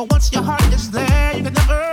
But once your heart is there, you can never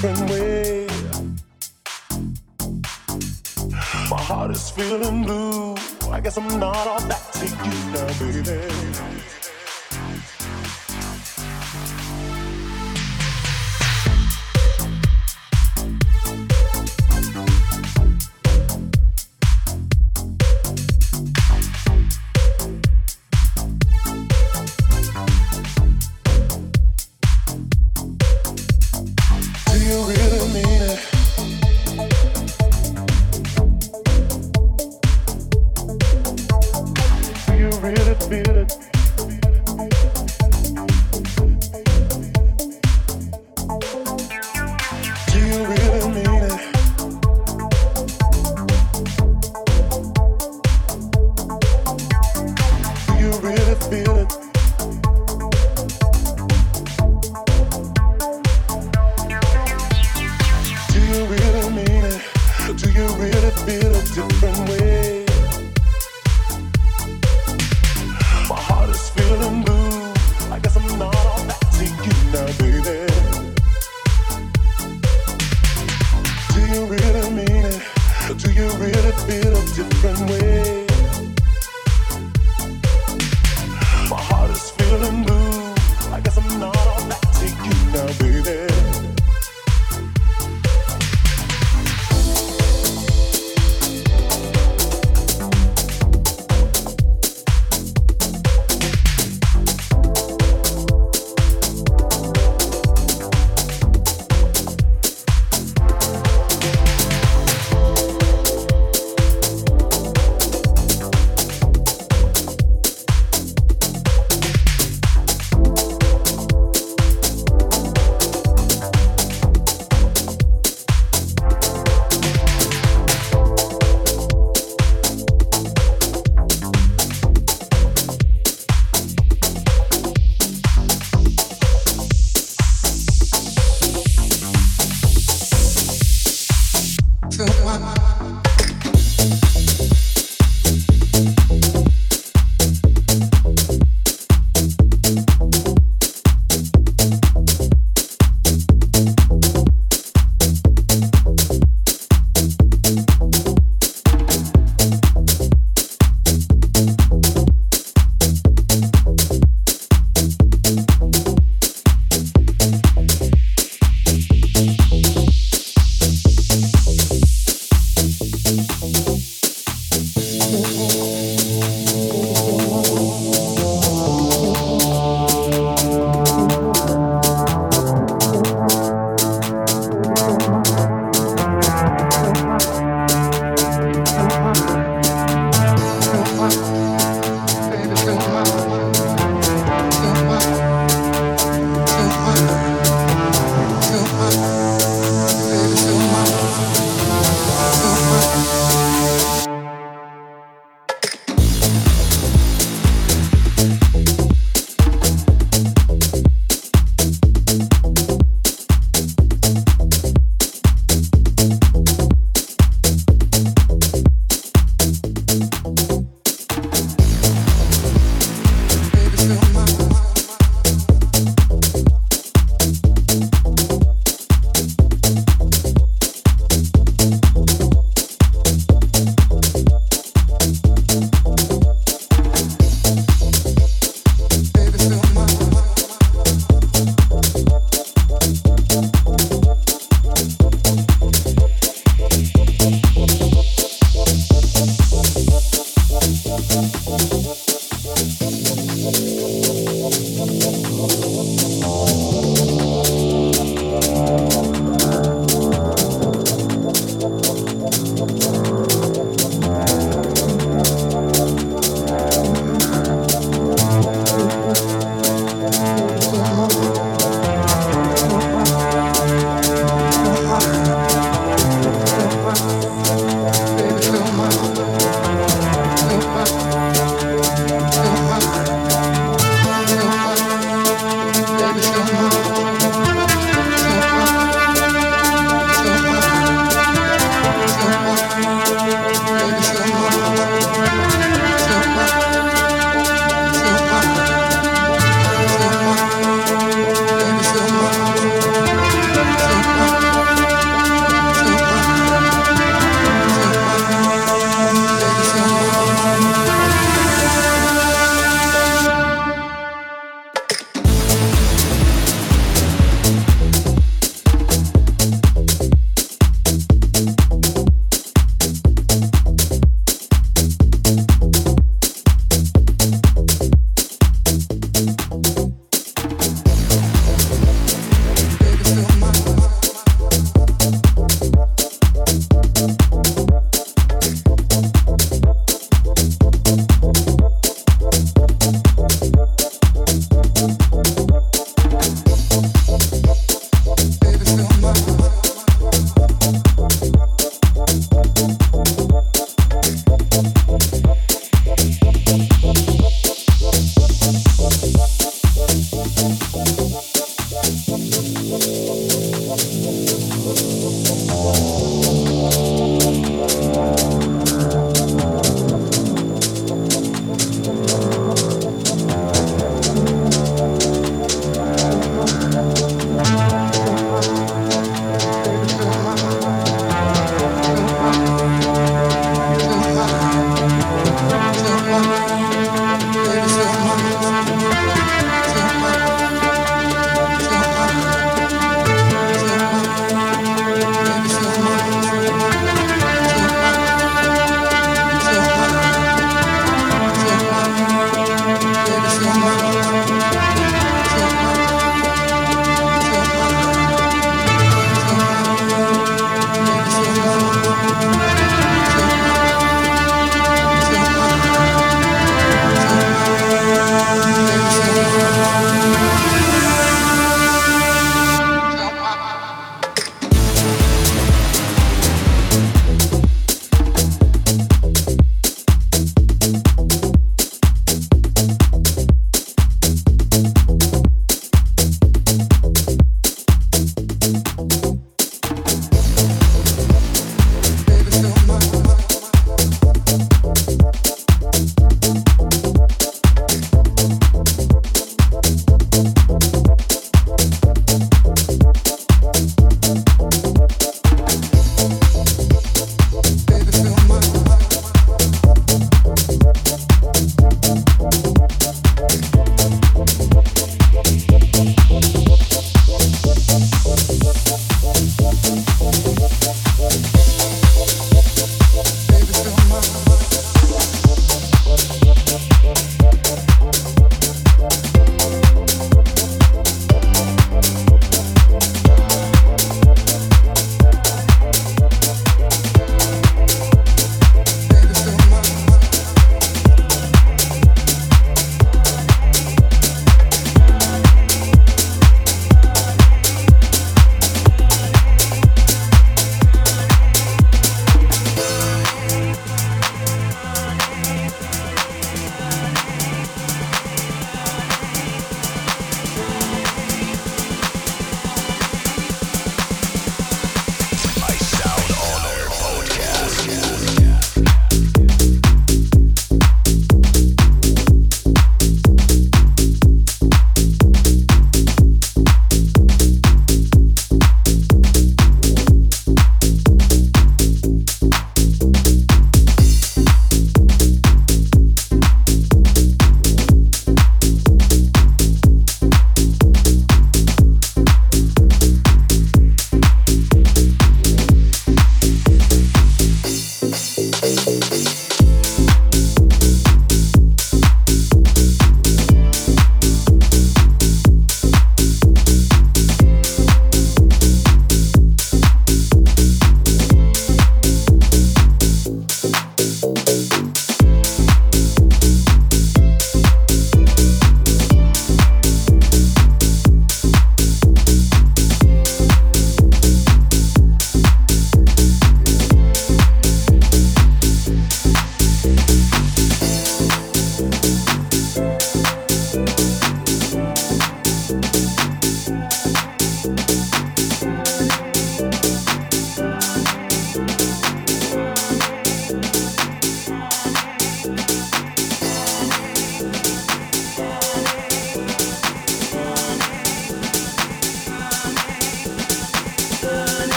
different feel it.